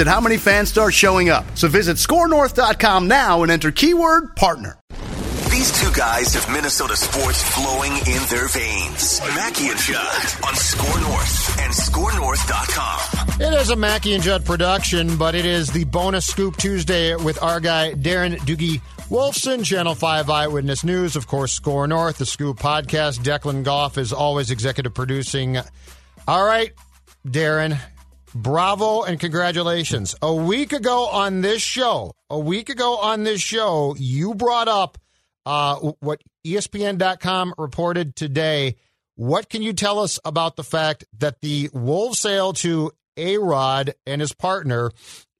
at how many fans start showing up. So visit scorenorth.com now and enter keyword partner. These two guys have Minnesota sports flowing in their veins. Mackey and Judd on Score North and ScoreNorth.com. It is a Mackey and Judd production, but it is the bonus scoop Tuesday with our guy Darren Doogie Wolfson, Channel 5 Eyewitness News, of course, Score North, the Scoop podcast. Declan Goff is always executive producing. All right, Darren, bravo and congratulations. A week ago on this show, a week ago on this show, you brought up uh, what ESPN.com reported today. What can you tell us about the fact that the Wolves sale to A Rod and his partner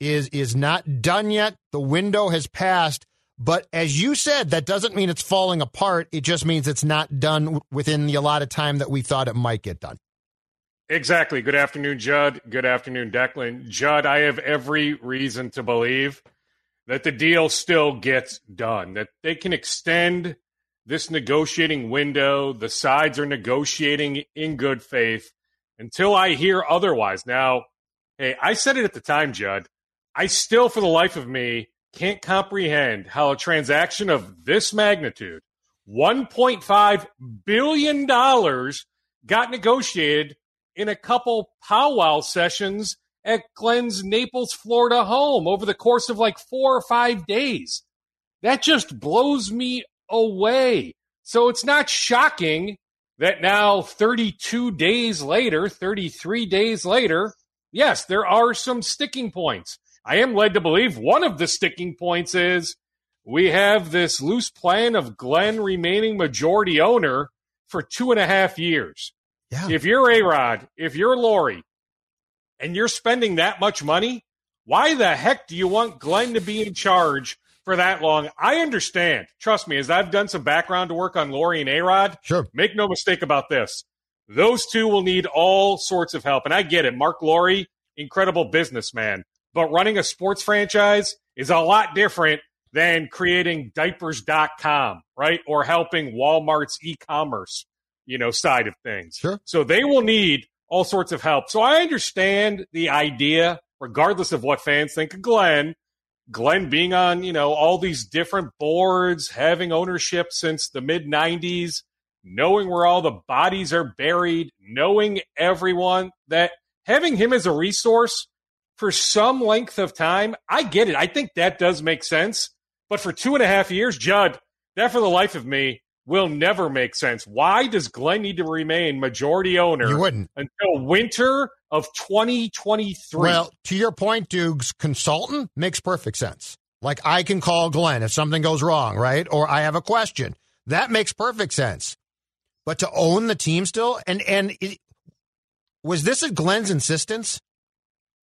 is is not done yet? The window has passed. But as you said, that doesn't mean it's falling apart. It just means it's not done within the allotted time that we thought it might get done. Exactly. Good afternoon, Judd. Good afternoon, Declan. Judd, I have every reason to believe that the deal still gets done, that they can extend this negotiating window. The sides are negotiating in good faith until I hear otherwise. Now, hey, I said it at the time, Judd. I still, for the life of me, can't comprehend how a transaction of this magnitude, $1.5 billion, got negotiated in a couple powwow sessions at Glenn's Naples, Florida home over the course of like four or five days. That just blows me away. So it's not shocking that now 32 days later, 33 days later, yes, there are some sticking points. I am led to believe one of the sticking points is we have this loose plan of Glenn remaining majority owner for two and a half years. Yeah. If you're A Rod, if you're Lore, and you're spending that much money, why the heck do you want Glenn to be in charge for that long? I understand. Trust me, as I've done some background work on Lore and Arod, sure. make no mistake about this. Those two will need all sorts of help. And I get it. Marc Lore, incredible businessman. But running a sports franchise is a lot different than creating diapers.com, right? Or helping Walmart's e-commerce, you know, side of things. Sure. So they will need all sorts of help. So I understand the idea, regardless of what fans think of Glenn. Glenn being on, you know, all these different boards, having ownership since the mid 90s, knowing where all the bodies are buried, knowing everyone, that having him as a resource for some length of time, I get it. I think that does make sense. But for two and a half years, Judd, that for the life of me will never make sense. Why does Glenn need to remain majority owner you wouldn't. until winter of 2023? Well, to your point, Dukes, consultant makes perfect sense. Like I can call Glenn if something goes wrong, right? Or I have a question. That makes perfect sense. But to own the team still, and and it, was this at Glenn's insistence?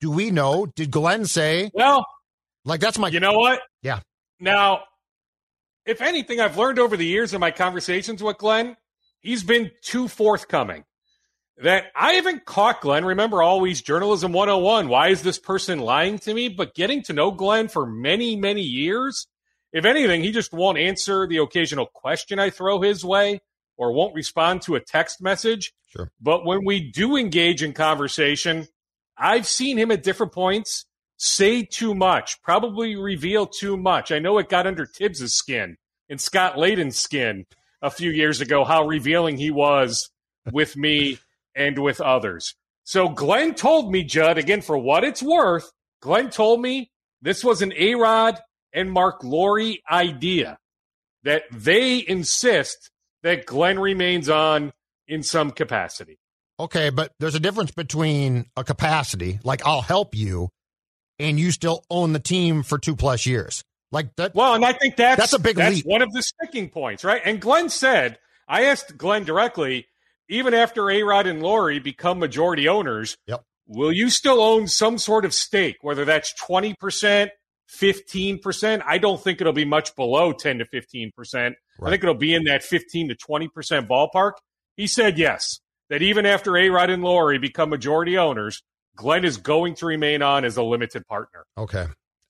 Do we know? Did Glenn say? Well, like that's my. You know what? Yeah. Now if anything, I've learned over the years in my conversations with Glenn, he's been too forthcoming. That I haven't caught Glenn. Remember, always journalism 101. Why is this person lying to me? But getting to know Glenn for many, many years, if anything, he just won't answer the occasional question I throw his way or won't respond to a text message. Sure. But when we do engage in conversation, I've seen him at different points say too much, probably reveal too much. I know it got under Tibbs's skin and Scott Layden's skin a few years ago, how revealing he was with me and with others. So Glenn told me, Judd, again, for what it's worth, Glenn told me this was an A Rod and Marc Lore idea. that they insist that Glenn remains on in some capacity. Okay, but there's a difference between a capacity, like I'll help you, and you still own the team for two plus years. Like that. Well, and I think that's that's a big that's leap. one of the sticking points, right? And Glenn said, I asked Glenn directly, even after A Rod and Lore become majority owners, Yep. will you still own some sort of stake, whether that's 20%, 15%? I don't think it'll be much below 10 to 15%. I think it'll be in that 15 to 20% ballpark. He said yes, that even after A Rod and Lore become majority owners, Glenn is going to remain on as a limited partner. Okay.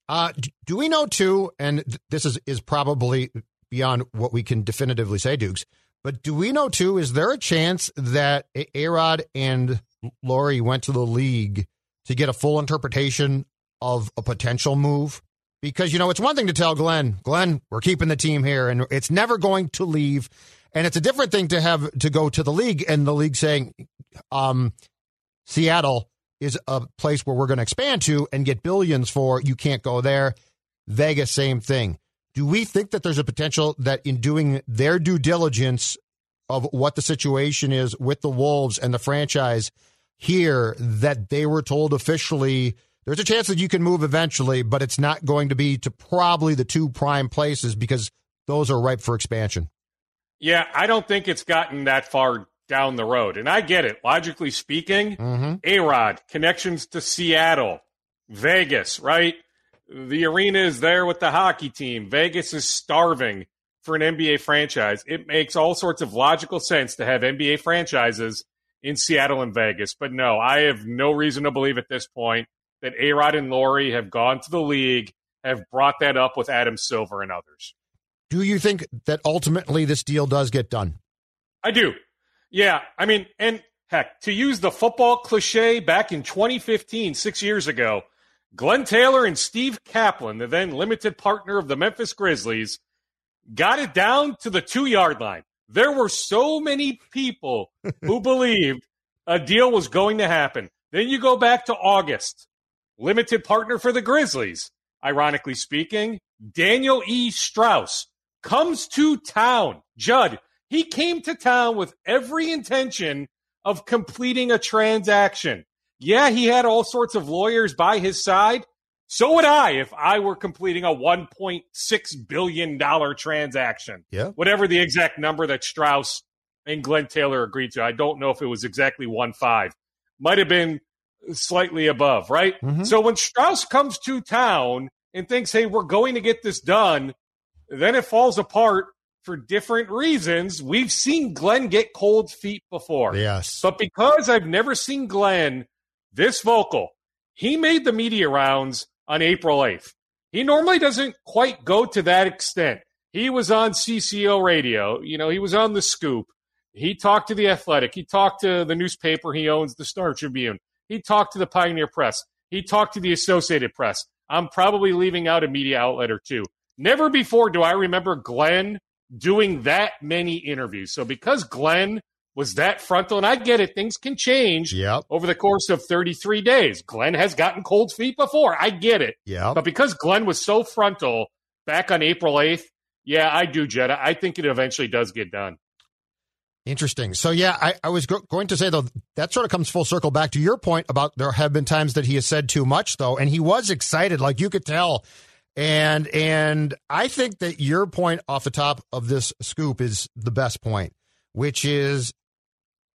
Uh, do we know too? And this is is probably beyond what we can definitively say, Dukes. But do we know too? Is there a chance that A Rod and Lore went to the league to get a full interpretation of a potential move? Because you know, it's one thing to tell Glenn, Glenn, we're keeping the team here, and it's never going to leave. And it's a different thing to have to go to the league and the league saying, um, Seattle is a place where we're going to expand to and get billions for. You can't go there. Vegas, same thing. Do we think that there's a potential that in doing their due diligence of what the situation is with the Wolves and the franchise here, that they were told officially there's a chance that you can move eventually, but it's not going to be to probably the two prime places because those are ripe for expansion. Yeah, I don't think it's gotten that far down the road. And I get it. Logically speaking, Mm-hmm. A Rod, connections to Seattle, Vegas, right? The arena is there with the hockey team. Vegas is starving for an NBA franchise. It makes all sorts of logical sense to have NBA franchises in Seattle and Vegas. But no, I have no reason to believe at this point that A Rod and Lore have gone to the league, have brought that up with Adam Silver and others. Do you think that ultimately this deal does get done? I do. Yeah. I mean, and heck, to use the football cliche back in 2015, six years ago, Glenn Taylor and Steve Kaplan, the then limited partner of the Memphis Grizzlies, got it down to the two yard line. There were so many people who believed a deal was going to happen. Then you go back to August, limited partner for the Grizzlies, ironically speaking, Daniel E. Strauss comes to town. Judd, he came to town with every intention of completing a transaction. Yeah, he had all sorts of lawyers by his side. So would I if I were completing a $1.6 billion transaction. Yeah. Whatever the exact number that Strauss and Glenn Taylor agreed to. I don't know if it was exactly one five. Might have been slightly above, right? Mhm. So when Strauss comes to town and thinks, hey, we're going to get this done, then it falls apart for different reasons. We've seen Glenn get cold feet before. Yes. But because I've never seen Glenn this vocal, he made the media rounds on April 8th. He normally doesn't quite go to that extent. He was on CCO radio, you know, he was on the scoop. He talked to the Athletic. He talked to the newspaper he owns, the Star Tribune. He talked to the Pioneer Press. He talked to the Associated Press. I'm probably leaving out a media outlet or two. Never before do I remember Glenn doing that many interviews. So because Glenn was that frontal, and I get it, things can change Yep. over the course of 33 days. Glenn has gotten cold feet before. I get it. Yeah. But because Glenn was so frontal back on April 8th, yeah, I do, Jed. I think it eventually does get done. Interesting. So, yeah, I, I was go- going to say, though, that sort of comes full circle back to your point about there have been times that he has said too much, though, and he was excited, like you could tell. And and I think that your point off the top of this scoop is the best point, which is,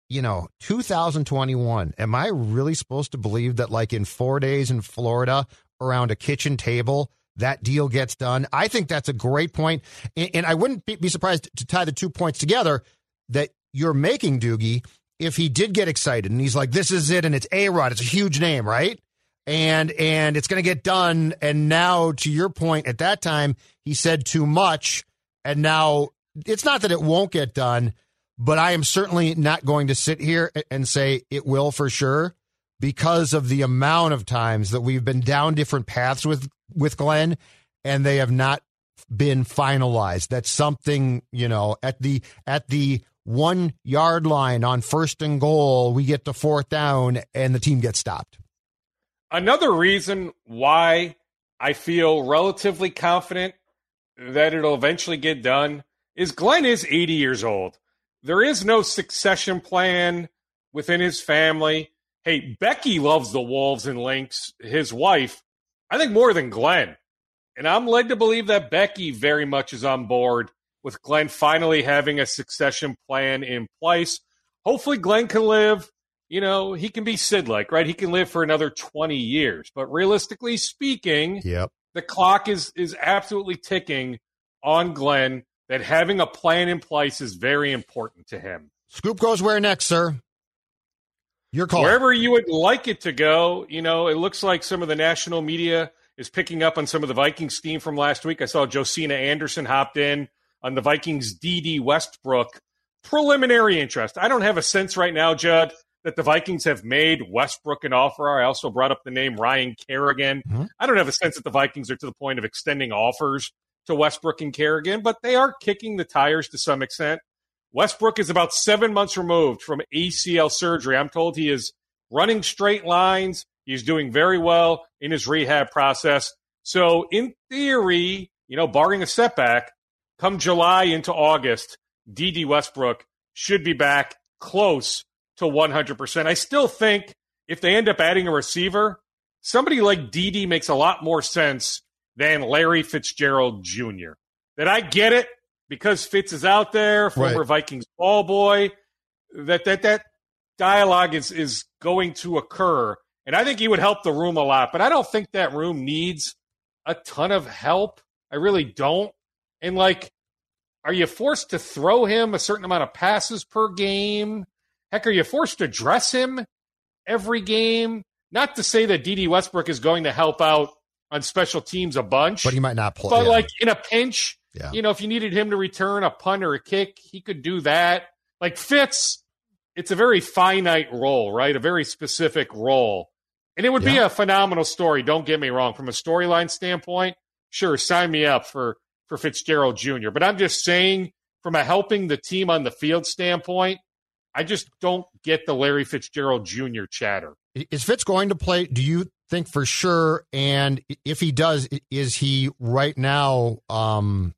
you know, 2021. Am I really supposed to believe that, like in four days in Florida around a kitchen table, that deal gets done? I think that's a great point. And, and I wouldn't be surprised to tie the two points together that you're making, Doogie, if he did get excited and he's like, this is it, and it's A Rod, it's a huge name, right? And and it's gonna get done. And now to your point, at that time, he said too much, and now it's not that it won't get done, but I am certainly not going to sit here and say it will for sure because of the amount of times that we've been down different paths with with Glenn and they have not been finalized. That's something, you know, at the at the one yard line on first and goal, we get to fourth down and the team gets stopped. Another reason why I feel relatively confident that it'll eventually get done is Glenn is 80 years old. There is no succession plan within his family. Hey, Becky loves the Wolves and Lynx, his wife, I think more than Glenn. And I'm led to believe that Becky very much is on board with Glenn finally having a succession plan in place. Hopefully, Glenn can live, you know, he can be Sid like, right? He can live for another 20 years. But realistically speaking, yep. the clock is, is absolutely ticking on Glenn that having a plan in place is very important to him. Scoop goes where next, sir? Your call. Wherever you would like it to go. You know, it looks like some of the national media is picking up on some of the Vikings steam from last week. I saw Josina Anderson hopped in on the Vikings Dede Westbrook preliminary interest. I don't have a sense right now, Judd, that the Vikings have made Westbrook an offer. I also brought up the name Ryan Kerrigan. Mm-hmm. I don't have a sense that the Vikings are to the point of extending offers to Westbrook and Kerrigan, but they are kicking the tires to some extent. Westbrook is about seven months removed from ACL surgery. I'm told he is running straight lines. He's doing very well in his rehab process. So, in theory, you know, barring a setback, come July into August, Dede Westbrook should be back close to 100%. I still think if they end up adding a receiver, somebody like DD makes a lot more sense than Larry Fitzgerald Jr. That I get it because Fitz is out there, former right. Vikings ball boy. That that that dialogue is is going to occur, and I think he would help the room a lot. But I don't think that room needs a ton of help. I really don't. And like, are you forced to throw him a certain amount of passes per game? Heck, are you forced to dress him every game? Not to say that Dede Westbrook is going to help out on special teams a bunch. But he might not play. But yeah. like in a pinch, yeah. you know, if you needed him to return a punt or a kick, he could do that. Like Fitz, it's a very finite role, right? A very specific role. And it would yeah. be a phenomenal story, don't get me wrong. From a storyline standpoint, sure, sign me up for for Fitzgerald Jr. But I'm just saying, from a helping the team on the field standpoint, I just don't get the Larry Fitzgerald Jr. chatter. Is Fitz going to play? Do you think for sure? And if he does, is he right now um,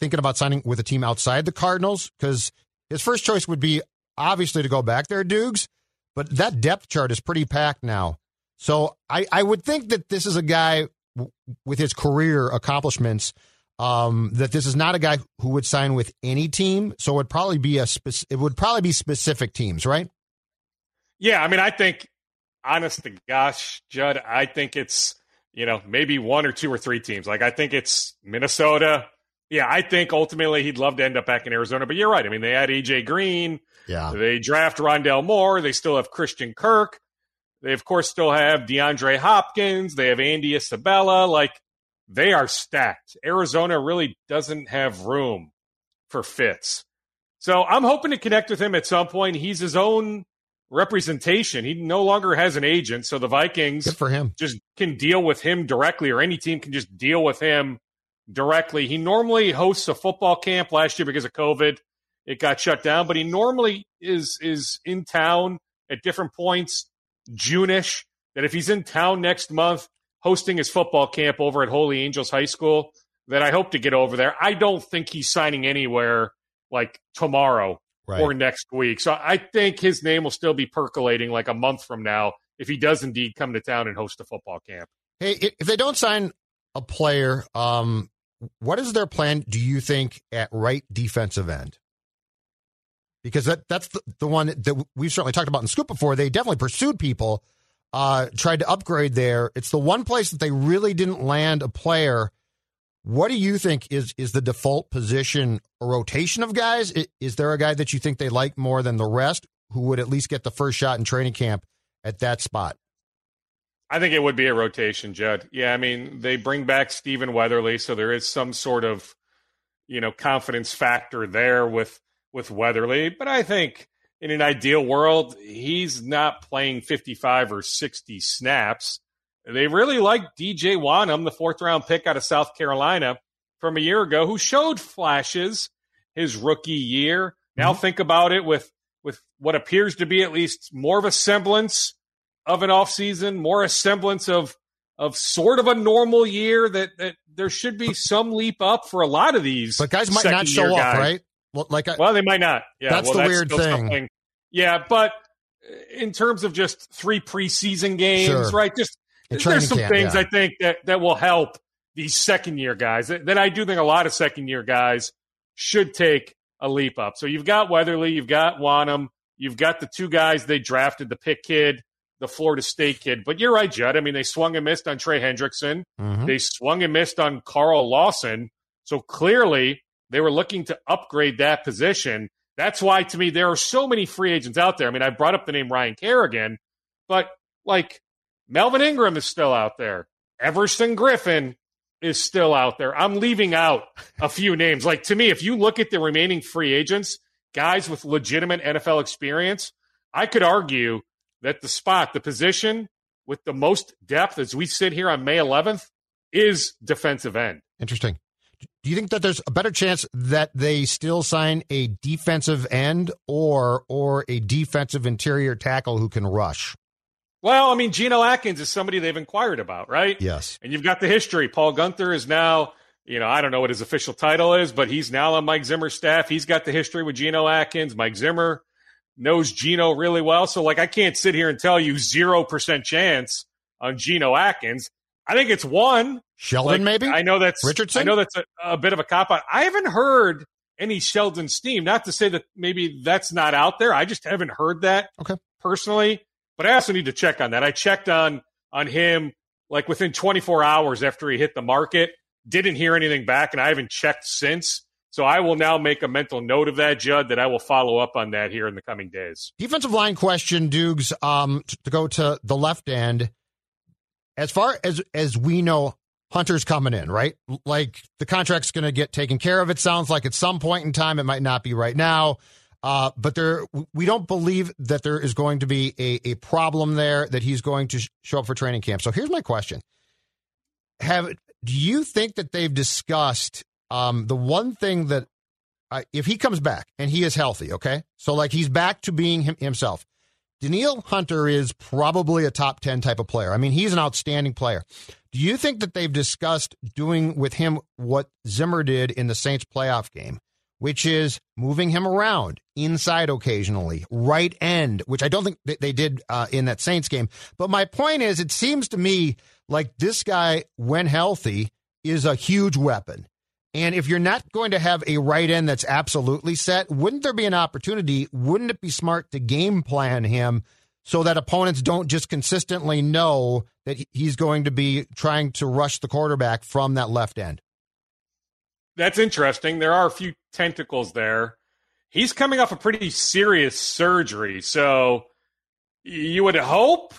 thinking about signing with a team outside the Cardinals? Because his first choice would be obviously to go back there, Dukes, but that depth chart is pretty packed now. So I, I would think that this is a guy w- with his career accomplishments. Um, that this is not a guy who would sign with any team, so it would probably be a spec- it would probably be specific teams, right? Yeah, I mean, I think honest to gosh, Judd, I think it's, you know, maybe one or two or three teams. Like, I think it's Minnesota. Yeah, I think ultimately he'd love to end up back in Arizona, but you're right. I mean, they had AJ Green. Yeah. They draft Rondale Moore. They still have Christian Kirk. They, of course, still have DeAndre Hopkins. They have Andy Isabella. Like, they are stacked. Arizona really doesn't have room for Fitz. So I'm hoping to connect with him at some point. He's his own representation. He no longer has an agent, so the Vikings Good for him. just can deal with him directly, or any team can just deal with him directly. He normally hosts a football camp last year because of COVID. It got shut down, but he normally is is in town at different points, Juneish. That if he's in town next month hosting his football camp over at Holy Angels High School, that I hope to get over there. I don't think he's signing anywhere like tomorrow right. or next week. So I think his name will still be percolating like a month from now if he does indeed come to town and host a football camp. Hey, if they don't sign a player, um, what is their plan, do you think, at right defensive end? Because that, that's the, the one that we've certainly talked about in Scoop before. They definitely pursued people, uh, tried to upgrade there. It's the one place that they really didn't land a player what do you think is is the default position a rotation of guys? Is there a guy that you think they like more than the rest who would at least get the first shot in training camp at that spot? I think it would be a rotation, Judd. Yeah, I mean, they bring back Stephen Weatherly, so there is some sort of, you know, confidence factor there with with Weatherly, but I think in an ideal world, he's not playing 55 or 60 snaps. They really like DJ Wonnum, the fourth round pick out of South Carolina from a year ago, who showed flashes his rookie year. Now mm-hmm. think about it with with what appears to be at least more of a semblance of an offseason, more a semblance of of sort of a normal year that, that there should be some leap up for a lot of these. But guys might not show up, right? Well, like I, well, they might not. Yeah, that's well, the that's weird thing. Something. Yeah, but in terms of just three preseason games, Sure. right? Just there's some camp, things yeah. I think that that will help these second year guys. That, that I do think a lot of second year guys should take a leap up. So you've got Weatherly, you've got Wonnum, you've got the two guys they drafted, the pick kid, the Florida State kid. But you're right, Judd. I mean, they swung and missed on Trey Hendrickson. Mhm. They swung and missed on Carl Lawson. So clearly they were looking to upgrade that position. That's why, to me, there are so many free agents out there. I mean, I brought up the name Ryan Kerrigan, but like Melvin Ingram is still out there. Everson Griffen is still out there. I'm leaving out a few names. Like to me, if you look at the remaining free agents, guys with legitimate NFL experience, I could argue that the spot, the position with the most depth as we sit here on May 11th is defensive end. Interesting. Do you think that there's a better chance that they still sign a defensive end or or a defensive interior tackle who can rush? Well, I mean, Geno Atkins is somebody they've inquired about, right? Yes. And you've got the history. Paul Guenther is now, you know, I don't know what his official title is, but he's now on Mike Zimmer's staff. He's got the history with Geno Atkins. Mike Zimmer knows Geno really well. So, like, I can't sit here and tell you 0% chance on Geno Atkins. I think it's one. Sheldon, Like, maybe? I know that's Richardson? I know that's a, a bit of a cop out. I haven't heard any Sheldon steam. Not to say that maybe that's not out there. I just haven't heard that Okay. personally. But I also need to check on that. I checked on on him like within 24 hours after he hit the market. Didn't hear anything back, and I haven't checked since. So I will now make a mental note of that, Judd, that I will follow up on that here in the coming days. Defensive line question, Dukes, um, to go to the left end. As far as as we know, Hunter's coming in, right? Like the contract's going to get taken care of. It sounds like at some point in time, it might not be right now, uh, but there we don't believe that there is going to be a, a problem there that he's going to sh- show up for training camp. So here's my question: Have do you think that they've discussed um, the one thing that uh, if he comes back and he is healthy, okay, so like he's back to being him, himself. Danielle Hunter is probably a top 10 type of player. I mean, he's an outstanding player. Do you think that they've discussed doing with him what Zimmer did in the Saints playoff game, which is moving him around inside occasionally, right end, which I don't think they did uh, in that Saints game. But my point is, it seems to me like this guy, when healthy, is a huge weapon. And if you're not going to have a right end that's absolutely set, wouldn't there be an opportunity? Wouldn't it be smart to game plan him so that opponents don't just consistently know that he's going to be trying to rush the quarterback from that left end? That's interesting. There are a few tentacles there. He's coming off a pretty serious surgery, so you would hope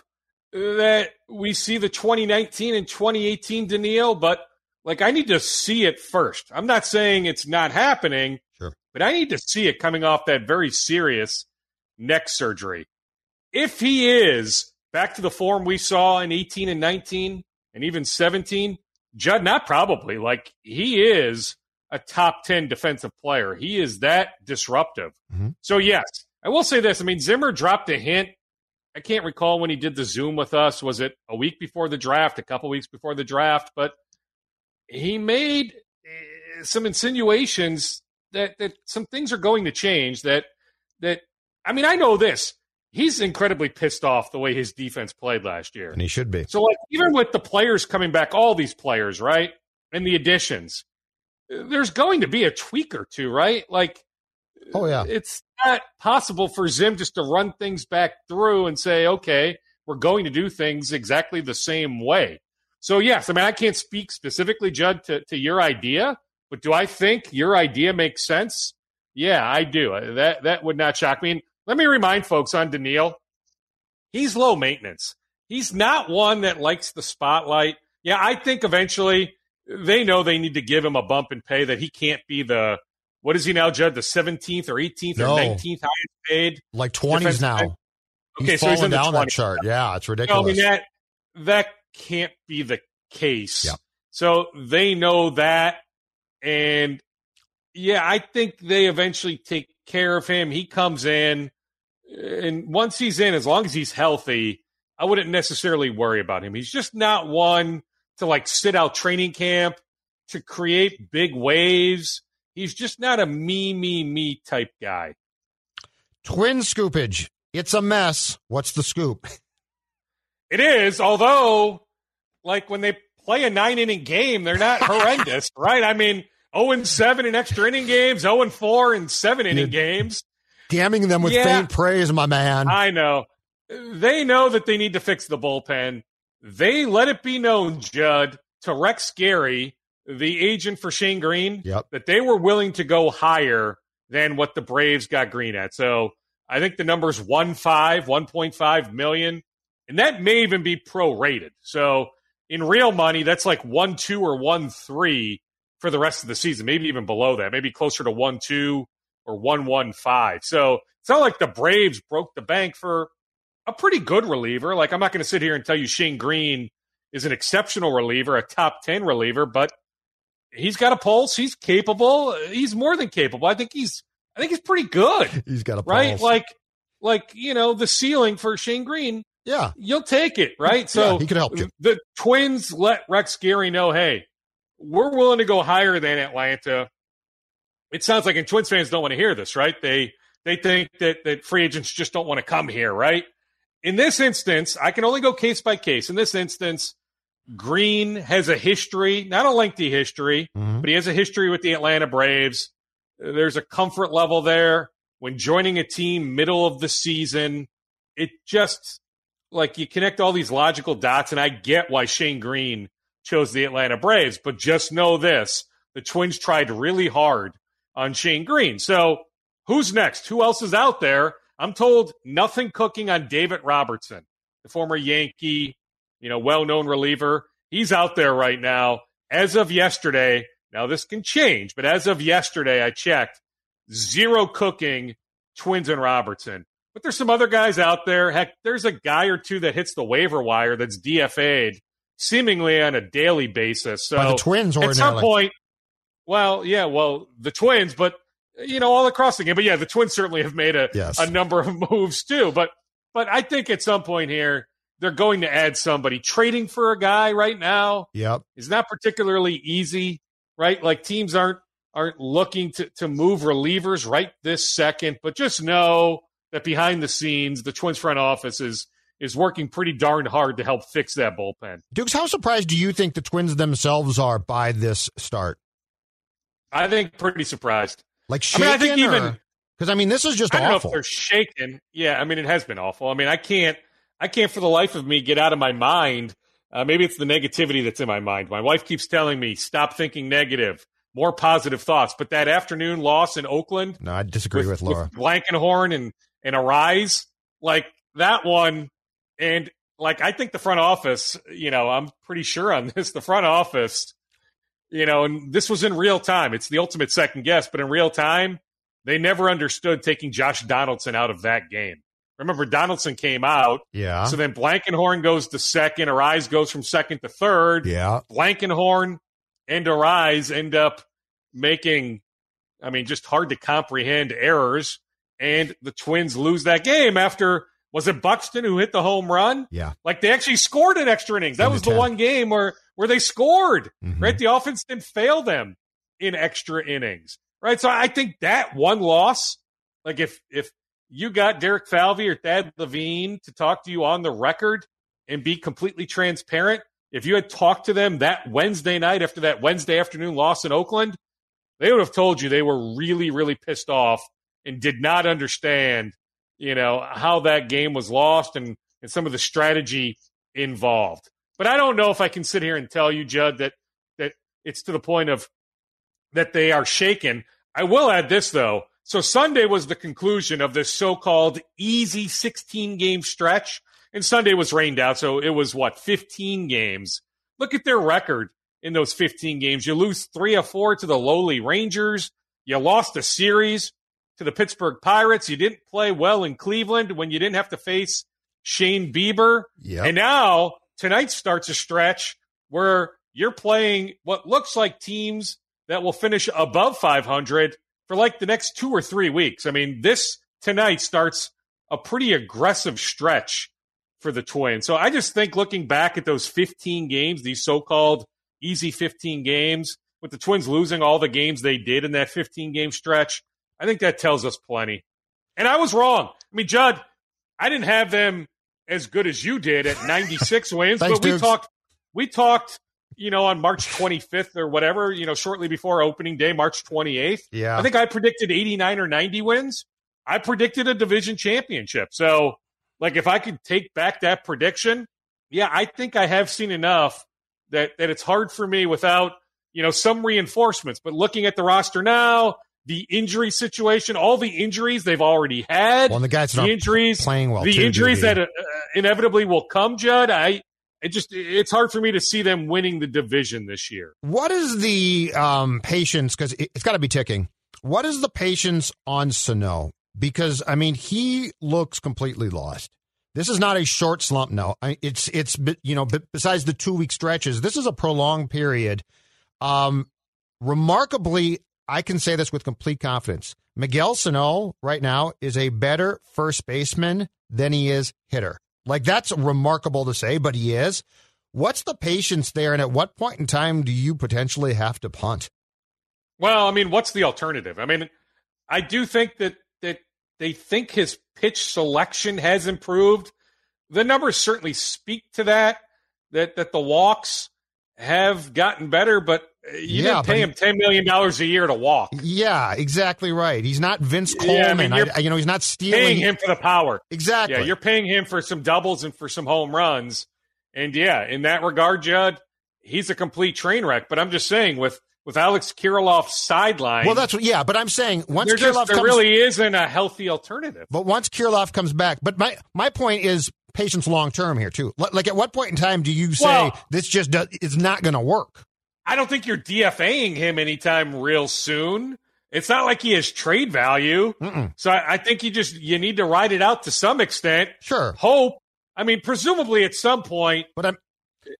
that we see the 2019 and 2018 Danielle, but like I need to see it first. I'm not saying it's not happening, Sure. but I need to see it coming off that very serious neck surgery. If he is back to the form we saw in 18 and 19 and even 17, Judd, not probably. Like he is a top 10 defensive player. He is that disruptive. Mhm. So, yes, I will say this. I mean, Zimmer dropped a hint. I can't recall when he did the Zoom with us. Was it a week before the draft, a couple weeks before the draft? But he made eh, some insinuations that, that some things are going to change. That, that, I mean, I know this. He's incredibly pissed off the way his defense played last year. And he should be. So, like, even with the players coming back, all these players, right, and the additions, there's going to be a tweak or two, right? Like, Oh, yeah. it's not possible for Zim just to run things back through and say, okay, we're going to do things exactly the same way. So, yes, I mean, I can't speak specifically, Judd, to, to your idea, but do I think your idea makes sense? Yeah, I do. That that would not shock me. And let me remind folks on Danielle, he's low maintenance. He's not one that likes the spotlight. Yeah, I think eventually they know they need to give him a bump in pay that he can't be the what is he now, Judd? The 17th or 18th No. or 19th highest paid? Like 20s Defensive now. end. He's Okay, so he's in the down that chart. Yeah, it's No, I ridiculous. mean that that can't be the case. Yep. So they know that, and yeah, I think they eventually take care of him. He comes in, and once he's in, as long as he's healthy, I wouldn't necessarily worry about him. He's just not one to like sit out training camp to create big waves. He's just not a me, me, me type guy. Twin scoopage. It's a mess. What's the scoop? It is, although, like when they play a nine inning game, they're not horrendous, right? I mean, 0 and 7 in extra inning games, 0 and 4 in seven inning games. Damning them with Yeah. faint praise, my man. I know. They know that they need to fix the bullpen. They let it be known, Judd, to Rex Gary, the agent for Shane Greene, Yep. that they were willing to go higher than what the Braves got Greene at. So I think the number's 1.5, 1.5 million. And that may even be prorated. So in real money, that's like 1 2 or 1 3 for the rest of the season, maybe even below that, maybe closer to 1 2 or 1 1 5. So it's not like the Braves broke the bank for a pretty good reliever. Like, I'm not going to sit here and tell you Shane Greene is an exceptional reliever, a top 10 reliever, but he's got a pulse. He's capable. He's more than capable. I think he's, I think he's pretty good, He's got a right? Like, like, you know, the ceiling for Shane Greene, yeah, you'll take it, right? So Yeah, he could help you. the Twins let Rex Gary know, hey, we're willing to go higher than Atlanta. It sounds like, and Twins fans don't want to hear this, right? They they think that that free agents just don't want to come here, right? In this instance, I can only go case by case. In this instance, Greene has a history, not a lengthy history, Mhm. but he has a history with the Atlanta Braves. There's a comfort level there when joining a team middle of the season. It just like you connect all these logical dots, and I get why Shane Greene chose the Atlanta Braves, but just know this the Twins tried really hard on Shane Greene. So who's next? Who else is out there? I'm told nothing cooking on David Robertson, the former Yankee, you know, well known reliever. He's out there right now. As of yesterday, now this can change, but as of yesterday, I checked zero cooking Twins and Robertson. But there's some other guys out there. Heck, there's a guy or two that hits the waiver wire that's DFA'd seemingly on a daily basis. So By the Twins at some point, well, yeah, well, the Twins, but you know, all across the game. But yeah, the Twins certainly have made a Yes. a number of moves too. But but I think at some point here they're going to add somebody. Trading for a guy right now Yep. is not particularly easy, right? Like teams aren't aren't looking to to move relievers right this second. But just know that behind the scenes, the Twins front office is is working pretty darn hard to help fix that bullpen. Dukes, how surprised do you think the Twins themselves are by this start? I think pretty surprised. Like I shaken, mean, I think even- because I mean this is just I don't awful. know if they're shaken. Yeah, I mean it has been awful. I mean I can't I can't for the life of me get out of my mind. Uh, maybe it's the negativity that's in my mind. My wife keeps telling me stop thinking negative, more positive thoughts. But that afternoon loss in Oakland no, I disagree with, Laura. Blankenhorn and and Arraez, like that one, and like I think the front office, you know, I'm pretty sure on this. The front office, you know, and this was in real time. It's the ultimate second guess, but in real time, they never understood taking Josh Donaldson out of that game. Remember, Donaldson came out, yeah. so then Blankenhorn goes to second, Arraez goes from second to third. yeah. Blankenhorn and Arraez end up making, I mean, just hard to comprehend errors. And the Twins lose that game after, was it Buxton who hit the home run? Yeah. Like they actually scored in extra innings. That In was the 10th. one game where, where they scored, Mhm. right? The offense didn't fail them in extra innings, right? So I think that one loss, like if, if you got Derek Falvey or Thad Levine to talk to you on the record and be completely transparent, if you had talked to them that Wednesday night after that Wednesday afternoon loss in Oakland, they would have told you they were really, really pissed off and did not understand, you know, how that game was lost and, and some of the strategy involved. But I don't know if I can sit here and tell you, Judd, that that it's to the point of that they are shaken. I will add this though. So Sunday was the conclusion of this so-called easy 16 game stretch and Sunday was rained out. So it was what, 15 games. Look at their record in those 15 games. You lose three or four to the lowly Rangers. You lost a series to the Pittsburgh Pirates. You didn't play well in Cleveland when you didn't have to face Shane Bieber. Yep. And now tonight starts a stretch where you're playing what looks like teams that will finish above 500 for like the next two or three weeks. I mean, this tonight starts a pretty aggressive stretch for the Twins. So I just think looking back at those 15 games, these so-called easy 15 games, with the Twins losing all the games they did in that 15 game stretch, I think that tells us plenty. And I was wrong. I mean, Judd, I didn't have them as good as you did at 96 wins, Thanks, but we Dukes. talked we talked, you know, on March 25th or whatever, you know, shortly before opening day, March 28th. Yeah. I think I predicted 89 or 90 wins. I predicted a division championship. So, like, if I could take back that prediction, yeah, I think I have seen enough that that it's hard for me without you know some reinforcements. But looking at the roster now, the injury situation, all the injuries they've already had, Well, and the guys the injuries, playing well, the too, injuries that uh, inevitably will come, Judd. I it just it's hard for me to see them winning the division this year. What is the um, patience? Because it, it's got to be ticking. What is the patience on Sano? Because I mean, he looks completely lost. This is not a short slump. No, it's it's you know besides the two week stretches, this is a prolonged period. Um, remarkably, I can say this with complete confidence. Miguel Sano right now is a better first baseman than he is hitter. Like that's remarkable to say, but he is. What's the patience there, and at what point in time do you potentially have to punt? Well, I mean, what's the alternative? I mean, I do think that that they think his pitch selection has improved. The numbers certainly speak to that. That that the walks have gotten better, but uh, you Yeah, didn't pay him ten million dollars a year to walk. Yeah, exactly right. He's not Vince Coleman. Yeah, I mean, I you're I- you know, he's not stealing. Paying him for the power. Exactly. Yeah, you're paying him for some doubles and for some home runs. And yeah, in that regard, Judd, he's a complete train wreck. But I'm just saying, with with Alex Kirilloff sideline, well, that's what. Yeah, but I'm saying once just, Kirilloff there comes, really isn't a healthy alternative. but once Kirilloff comes back. But my my point is patience long term here too. Like, at what point in time do you say Well- this just does, is not going to work? I don't think you're DFAing him anytime real soon. It's not like he has trade value. Mm-mm. So I, I think you just you need to ride it out to some extent. Sure, Hope. I mean, presumably at some point but I'm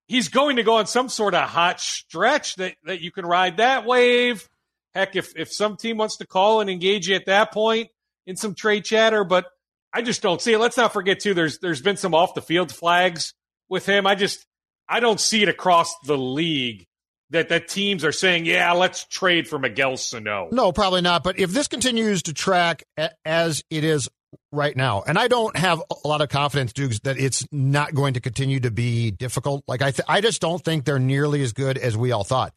he's going to go on some sort of hot stretch that, that you can ride that wave. Heck, if if some team wants to call and engage you at that point in some trade chatter, but I just don't see it. Let's not forget too. There's there's been some off the field flags with him. I just I don't see it across the league that that teams are saying, yeah, let's trade for Miguel Sano. No, probably not. But if this continues to track as it is right now, and I don't have a lot of confidence, Dukes, that it's not going to continue to be difficult. Like I, th- I just don't think they're nearly as good as we all thought.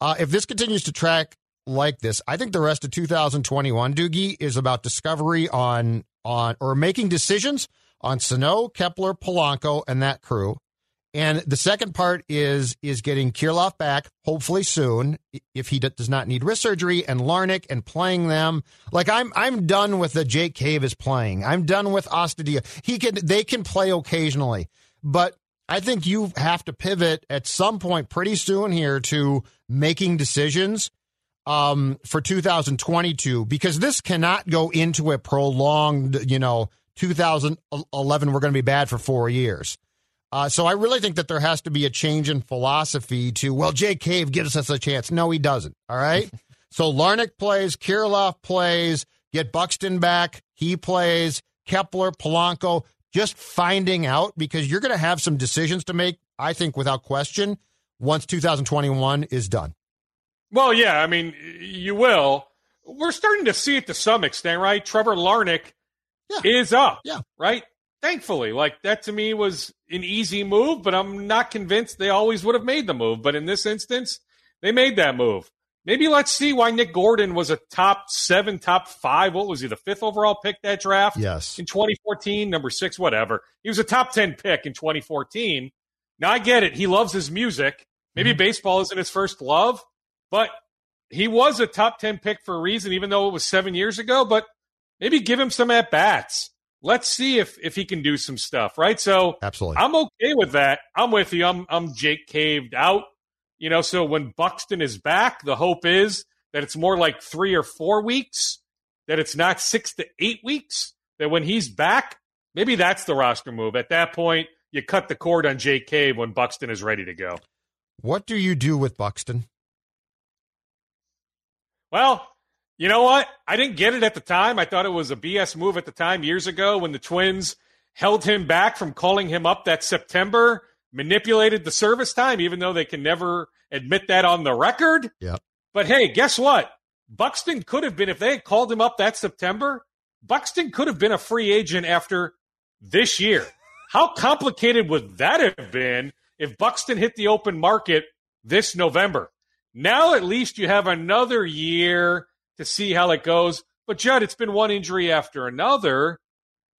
Uh, if this continues to track like this, I think the rest of 2021, Doogie, is about discovery on on or making decisions on Sano, Kepler, Polanco, and that crew. And the second part is is getting Kirilloff back, hopefully soon, if he does not need wrist surgery, and Larnach and playing them. Like I'm I'm done with the Jake Cave is playing. I'm done with Astudillo. He can they can play occasionally, but I think you have to pivot at some point pretty soon here to making decisions um, for 2022 because this cannot go into a prolonged, you know, 2011. We're going to be bad for four years. Uh, so I really think that there has to be a change in philosophy to, well, Jay Cave gives us a chance. No, he doesn't. All right. so Larnach plays, Kirilloff plays, get Buxton back. He plays, Kepler, Polanco, just finding out because you're going to have some decisions to make, I think, without question, once 2021 is done. Well, yeah, I mean, you will. We're starting to see it to some extent, right? Trevor Larnach Yeah. is up. Yeah. Right? Thankfully. Like, that to me was an easy move, but I'm not convinced they always would have made the move. But in this instance, they made that move. Maybe let's see why Nick Gordon was a top seven, top five. What was he, the fifth overall pick that draft? Yes. in 2014, number six, whatever. He was a top 10 pick in 2014. Now I get it. He loves his music. Maybe mm-hmm. baseball isn't his first love, but he was a top 10 pick for a reason, even though it was seven years ago. But maybe give him some at bats. Let's see if, if he can do some stuff, right? So Absolutely. I'm okay with that. I'm with you. I'm, I'm Jake caved out. You know, so when Buxton is back, the hope is that it's more like three or four weeks, that it's not six to eight weeks, that when he's back, maybe that's the roster move. At that point, you cut the cord on Jake Cave when Buxton is ready to go. What do you do with Buxton? Well, you know what? I didn't get it at the time. I thought it was a BS move at the time years ago when the Twins held him back from calling him up that September, manipulated the service time, even though they can never admit that on the record. Yep. But hey, guess what? Buxton could have been, if they had called him up that September, Buxton could have been a free agent after this year. How complicated would that have been if Buxton hit the open market this November? Now at least you have another year to see how it goes. But Judd, it's been one injury after another,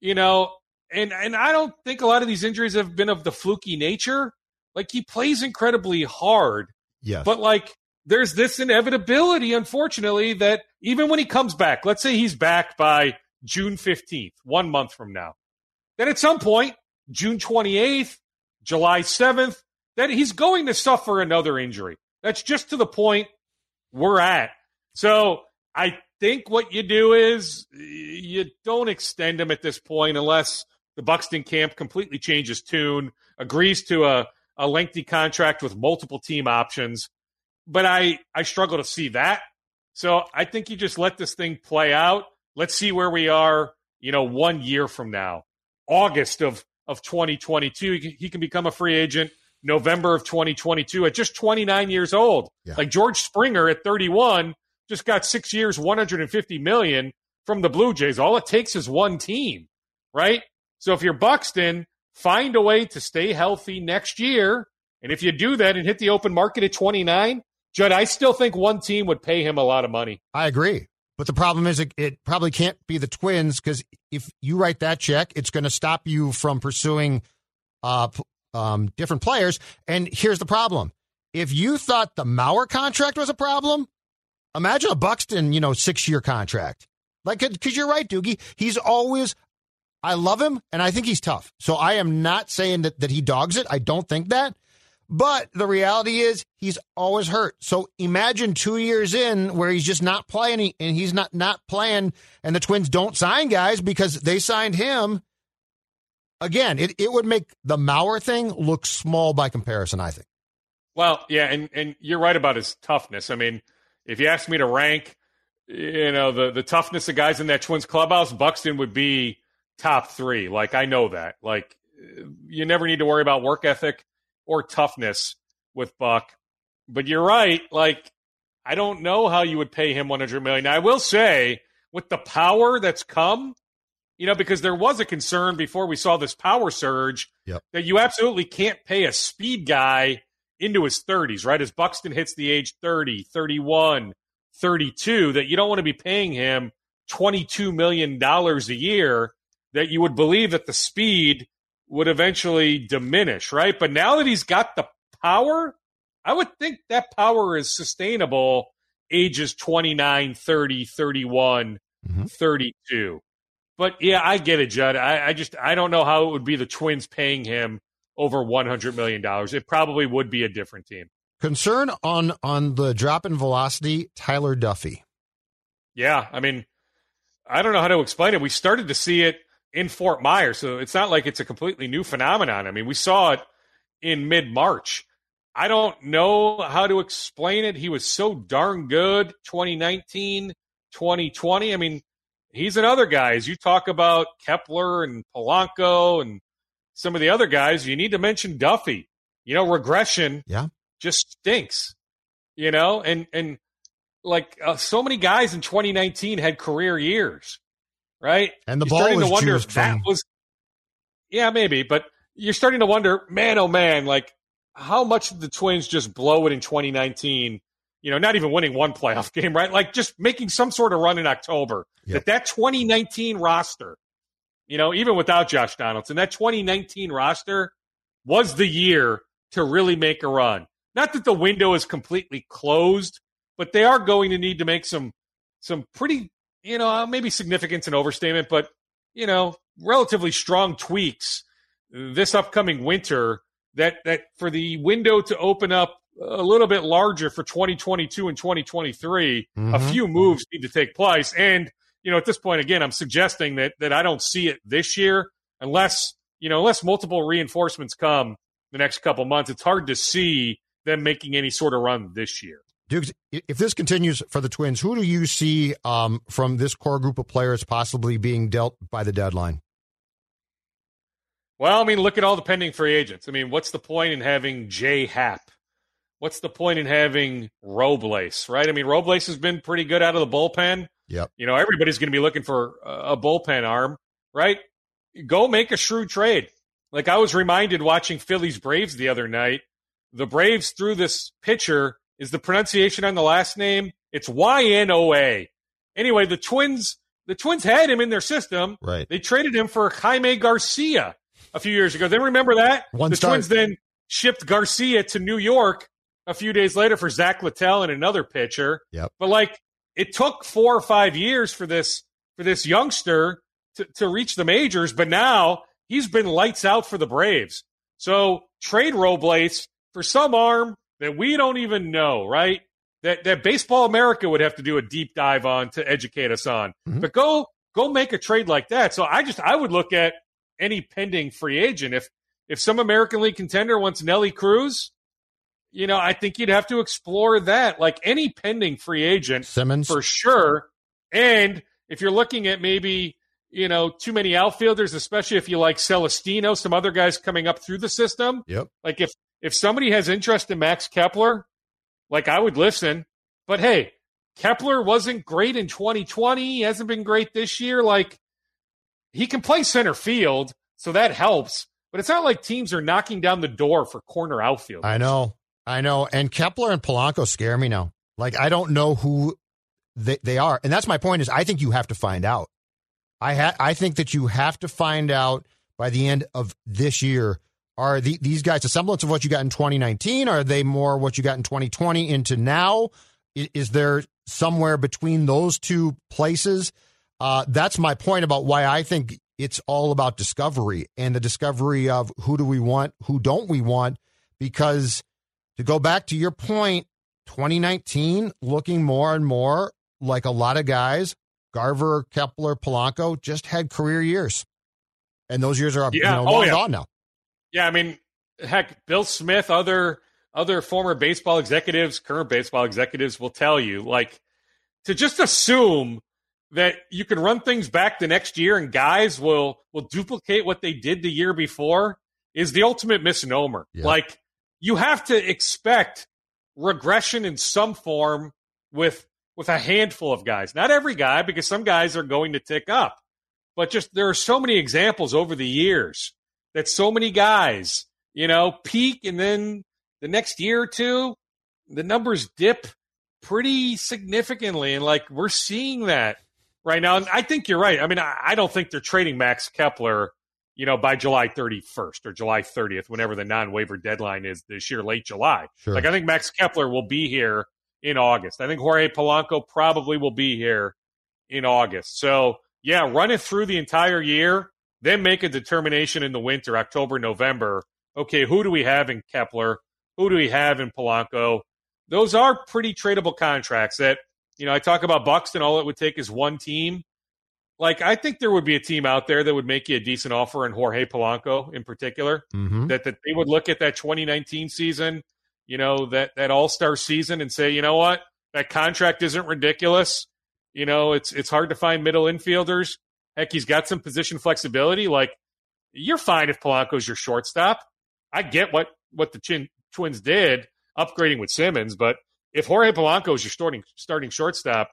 you know, and and I don't think a lot of these injuries have been of the fluky nature. Like he plays incredibly hard. Yes. But like there's this inevitability, unfortunately, that even when he comes back, let's say he's back by June 15th, one month from now, then at some point, June 28th, July 7th, that he's going to suffer another injury. That's just to the point we're at. So I think what you do is you don't extend him at this point unless the Buxton camp completely changes tune, agrees to a, a lengthy contract with multiple team options. But I, I struggle to see that. So I think you just let this thing play out. Let's see where we are, you know, one year from now, August of, of 2022. He can, he can become a free agent November of 2022 at just 29 years old. Yeah. Like George Springer at 31 just got six years, 150 million from the Blue Jays. All it takes is one team, right? So if you're Buxton, find a way to stay healthy next year. And if you do that and hit the open market at 29, Judd, I still think one team would pay him a lot of money. I agree. But the problem is, it, it probably can't be the Twins because if you write that check, it's going to stop you from pursuing uh, um, different players. And here's the problem: if you thought the Mauer contract was a problem, imagine a Buxton, you know, six year contract. Like, because you're right, Doogie. He's always. I love him, and I think he's tough. So I am not saying that that he dogs it. I don't think that. But the reality is he's always hurt. So imagine two years in where he's just not playing and he's not not playing and the twins don't sign guys because they signed him. Again, it, it would make the Mauer thing look small by comparison, I think. Well, yeah, and, and you're right about his toughness. I mean, if you ask me to rank, you know, the, the toughness of guys in that Twins clubhouse, Buxton would be top three. Like, I know that. Like, you never need to worry about work ethic or toughness with Buck. But you're right. Like, I don't know how you would pay him 100 million. I will say, with the power that's come, you know, because there was a concern before we saw this power surge Yep. that you absolutely can't pay a speed guy into his 30s, right? As Buxton hits the age 30, 31, 32, that you don't want to be paying him $22 million a year, that you would believe that the speed would eventually diminish, right? But now that he's got the power, I would think that power is sustainable ages 29, 30, 31, Mhm. 32. But yeah, I get it, Judd. I, I just I don't know how it would be the Twins paying him over one hundred million dollars. It probably would be a different team. Concern on on the drop in velocity, Tyler Duffey. Yeah, I mean, I don't know how to explain it. We started to see it in Fort Myers, so it's not like it's a completely new phenomenon. I mean, we saw it in mid March. I don't know how to explain it. He was so darn good 2019, 2020. I mean, he's another guy. As you talk about Kepler and Polanco and some of the other guys, you need to mention Duffey. You know, regression Yeah. just stinks. You know, and and like uh, so many guys in 2019 had career years, right? And the You're ball starting was to wonder if that was, yeah, maybe, but you're starting to wonder, man, oh man, like how much did the Twins just blow it in 2019? You know, not even winning one playoff game, right? Like just making some sort of run in October. Yep. That that 2019 roster, you know, even without Josh Donaldson, that 2019 roster was the year to really make a run. Not that the window is completely closed, but they are going to need to make some some pretty, you know, maybe significance and overstatement, but you know, relatively strong tweaks this upcoming winter that that for the window to open up a little bit larger for 2022 and 2023 a Mhm. few moves need to take place and you know at this point again i'm suggesting that that i don't see it this year unless you know unless multiple reinforcements come the next couple months it's hard to see them making any sort of run this year Dukes, if this continues for the Twins, who do you see um, from this core group of players possibly being dealt by the deadline? Well, I mean, look at all the pending free agents. I mean, what's the point in having Jay Happ? What's the point in having Robles, right? I mean, Robles has been pretty good out of the bullpen. Yep. You know, everybody's going to be looking for a bullpen arm, right? Go make a shrewd trade. Like I was reminded watching Phillies Braves the other night. The Braves threw this pitcher. Is the pronunciation on the last name? It's Y N O A. Anyway, the Twins, the Twins had him in their system. Right. They traded him for Jaime Garcia a few years ago. Then remember that One the start. Twins then shipped Garcia to New York a few days later for Zach Littell and another pitcher. Yep. But like it took four or five years for this for this youngster to, to reach the majors, but now he's been lights out for the Braves. So trade Robles for some arm that we don't even know, right? That that Baseball America would have to do a deep dive on to educate us on. Mhm. But go go make a trade like that. So I just I would look at any pending free agent if if some American League contender wants Nelly Cruz, you know, I think you'd have to explore that. Like any pending free agent Simmons. for sure. And if you're looking at maybe, you know, too many outfielders, especially if you like Celestino, some other guys coming up through the system. Yep. Like if if somebody has interest in Max Kepler, like I would listen. But hey, Kepler wasn't great in 2020. He hasn't been great this year. Like he can play center field, so that helps. But it's not like teams are knocking down the door for corner outfield. I know. I know. And Kepler and Polanco scare me now. Like I don't know who they, they are. And that's my point is I think you have to find out. I ha- I think that you have to find out by the end of this year are the, these guys a semblance of what you got in 2019 are they more what you got in 2020 into now is, is there somewhere between those two places uh, that's my point about why I think it's all about discovery and the discovery of who do we want who don't we want because to go back to your point 2019 looking more and more like a lot of guys Garver, Kepler, Polanco just had career years. And those years are Yeah. you know, Oh, yeah. gone now. Yeah, I mean, heck, Bill Smith, other other former baseball executives, current baseball executives will tell you, like, to just assume that you can run things back the next year and guys will will duplicate what they did the year before is the ultimate misnomer. Yeah. Like, you have to expect regression in some form with with a handful of guys. Not every guy, because some guys are going to tick up. But just there are so many examples over the years that so many guys, you know, peak and then the next year or two, the numbers dip pretty significantly. And like we're seeing that right now. And I think you're right. I mean, I, I don't think they're trading Max Kepler, you know, by July 31st or July 30th, whenever the non waiver deadline is this year, late July. Sure. Like I think Max Kepler will be here in August. I think Jorge Polanco probably will be here in August. So yeah, run it through the entire year, then make a determination in the winter, October, November. Okay, who do we have in Kepler? Who do we have in Polanco? Those are pretty tradable contracts that, you know, I talk about Buxton, all it would take is one team. Like, I think there would be a team out there that would make you a decent offer in Jorge Polanco in particular Mm-hmm. that, that they would look at that 2019 season, you know, that, that all star season and say, you know what, that contract isn't ridiculous. You know, it's it's hard to find middle infielders. Heck, he's got some position flexibility. Like, you're fine if Polanco's your shortstop. I get what what the Chin, Twins did, upgrading with Simmons, but if Jorge Polanco is your starting starting shortstop,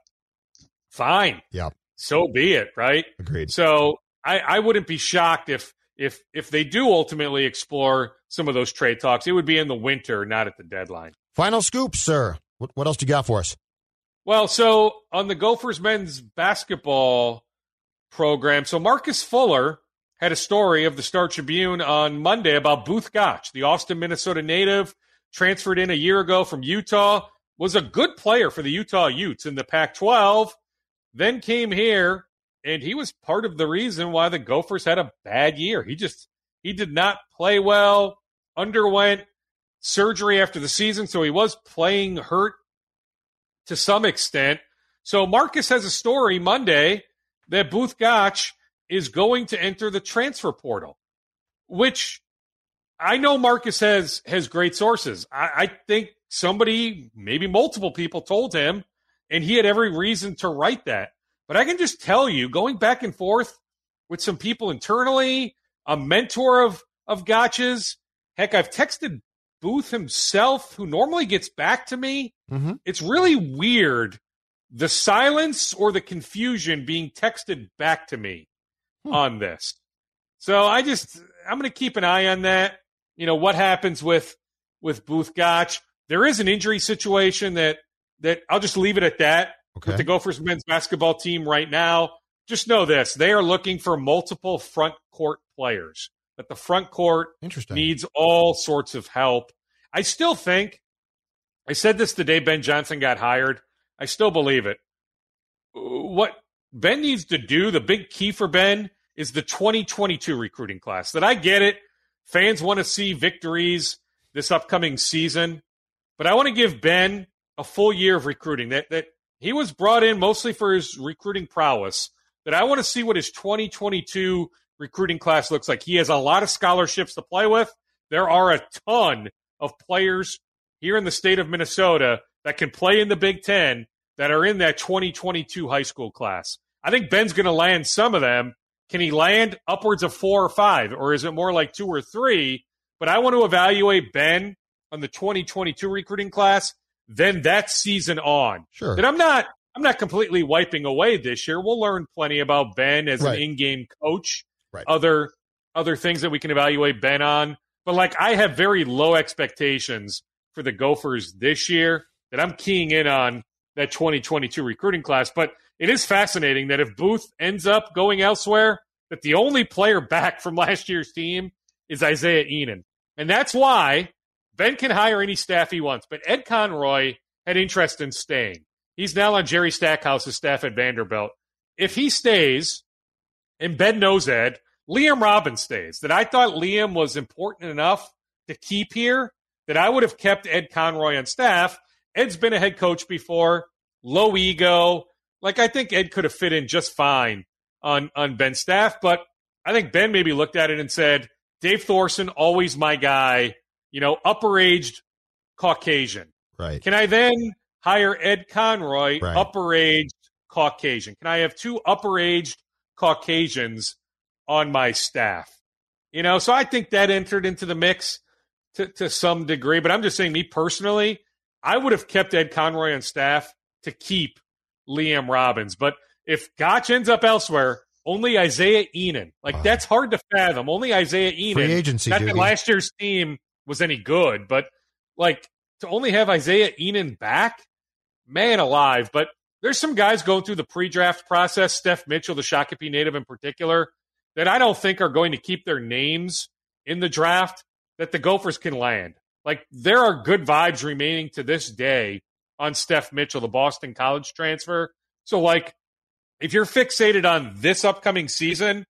fine. Yeah. So be it, right? Agreed. So I, I wouldn't be shocked if if if they do ultimately explore some of those trade talks. It would be in the winter, not at the deadline. Final scoop, sir. What, what else do you got for us? Well, so on the Gophers men's basketball program, so Marcus Fuller had a story of the Star Tribune on Monday about Both Gach, the Austin, Minnesota native, transferred in a year ago from Utah, was a good player for the Utah Utes in the Pac 12, then came here, and he was part of the reason why the Gophers had a bad year. He just he did not play well, underwent surgery after the season, so he was playing hurt to some extent. So Marcus has a story Monday that Both Gach is going to enter the transfer portal, which I know Marcus has has great sources. I, I think somebody, maybe multiple people, told him, and he had every reason to write that. But I can just tell you, going back and forth with some people internally, a mentor of of Gach's. Heck, I've texted Both himself, who normally gets back to me. Mm-hmm. It's really weird the silence or the confusion being texted back to me Hmm. on this. So I just I'm going to keep an eye on that. You know what happens with with Both Gach. There is an injury situation that that I'll just leave it at that Okay. with the Gophers men's basketball team right now. Just know this: they are looking for multiple front court players. That the front court needs all sorts of help. I still think, I said this the day Ben Johnson got hired. I still believe it. What Ben needs to do, the big key for Ben, is the 2022 recruiting class. That I get it. Fans want to see victories this upcoming season, but I want to give Ben a full year of recruiting. That that he was brought in mostly for his recruiting prowess. That I want to see what his 2022 recruiting class looks like. He has a lot of scholarships to play with. There are a ton of players here in the state of Minnesota that can play in the Big Ten that are in that 2022 high school class. I think Ben's going to land some of them. Can he land upwards of four or five, or is it more like two or three? But I want to evaluate Ben on the 2022 recruiting class, then that season on. Sure. That I'm not I'm not completely wiping away this year. We'll learn plenty about Ben as Right. an in-game coach. Right. Other other things that we can evaluate Ben on. But like I have very low expectations for the Gophers this year that I'm keying in on that 2022 recruiting class. But it is fascinating that if Both ends up going elsewhere, that the only player back from last year's team is Isaiah Ihnen. And that's why Ben can hire any staff he wants. But Ed Conroy had interest in staying. He's now on Jerry Stackhouse's staff at Vanderbilt. If he stays, and Ben knows Ed, Liam Robbins stays. That I thought Liam was important enough to keep here that I would have kept Ed Conroy on staff. Ed's been a head coach before, low ego. Like I think Ed could have fit in just fine on on Ben's staff, but I think Ben maybe looked at it and said, Dave Thorson, always my guy, you know, upper aged Caucasian. Right. Can I then hire Ed Conroy, Right. upper aged Caucasian? Can I have two upper aged Caucasians on my staff? You know, so I think that entered into the mix to, to some degree. But I'm just saying, me personally, I would have kept Ed Conroy on staff to keep Liam Robbins. But if Gach ends up elsewhere, only Isaiah Ihnen. Like Wow. that's hard to fathom. Only Isaiah Ihnen. Free agency, Not that last year's team was any good, but like to only have Isaiah Ihnen back, man alive. But there's some guys going through the pre-draft process, Steph Mitchell, the Shakopee native in particular, that I don't think are going to keep their names in the draft that the Gophers can land. Like there are good vibes remaining to this day on Steph Mitchell, the Boston College transfer. So like if you're fixated on this upcoming season,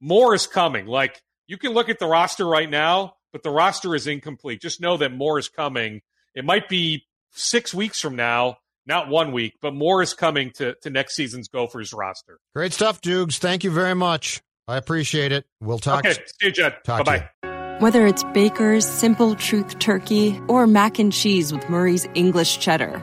more is coming. Like you can look at the roster right now, but the roster is incomplete. Just know that more is coming. It might be six weeks from now, not one week, but more is coming to, to next season's Gophers roster. Great stuff, Dukes. Thank you very much. I appreciate it. We'll talk. Okay, see you, Jed. Bye bye. Whether it's Baker's Simple Truth Turkey or mac and cheese with Murray's English Cheddar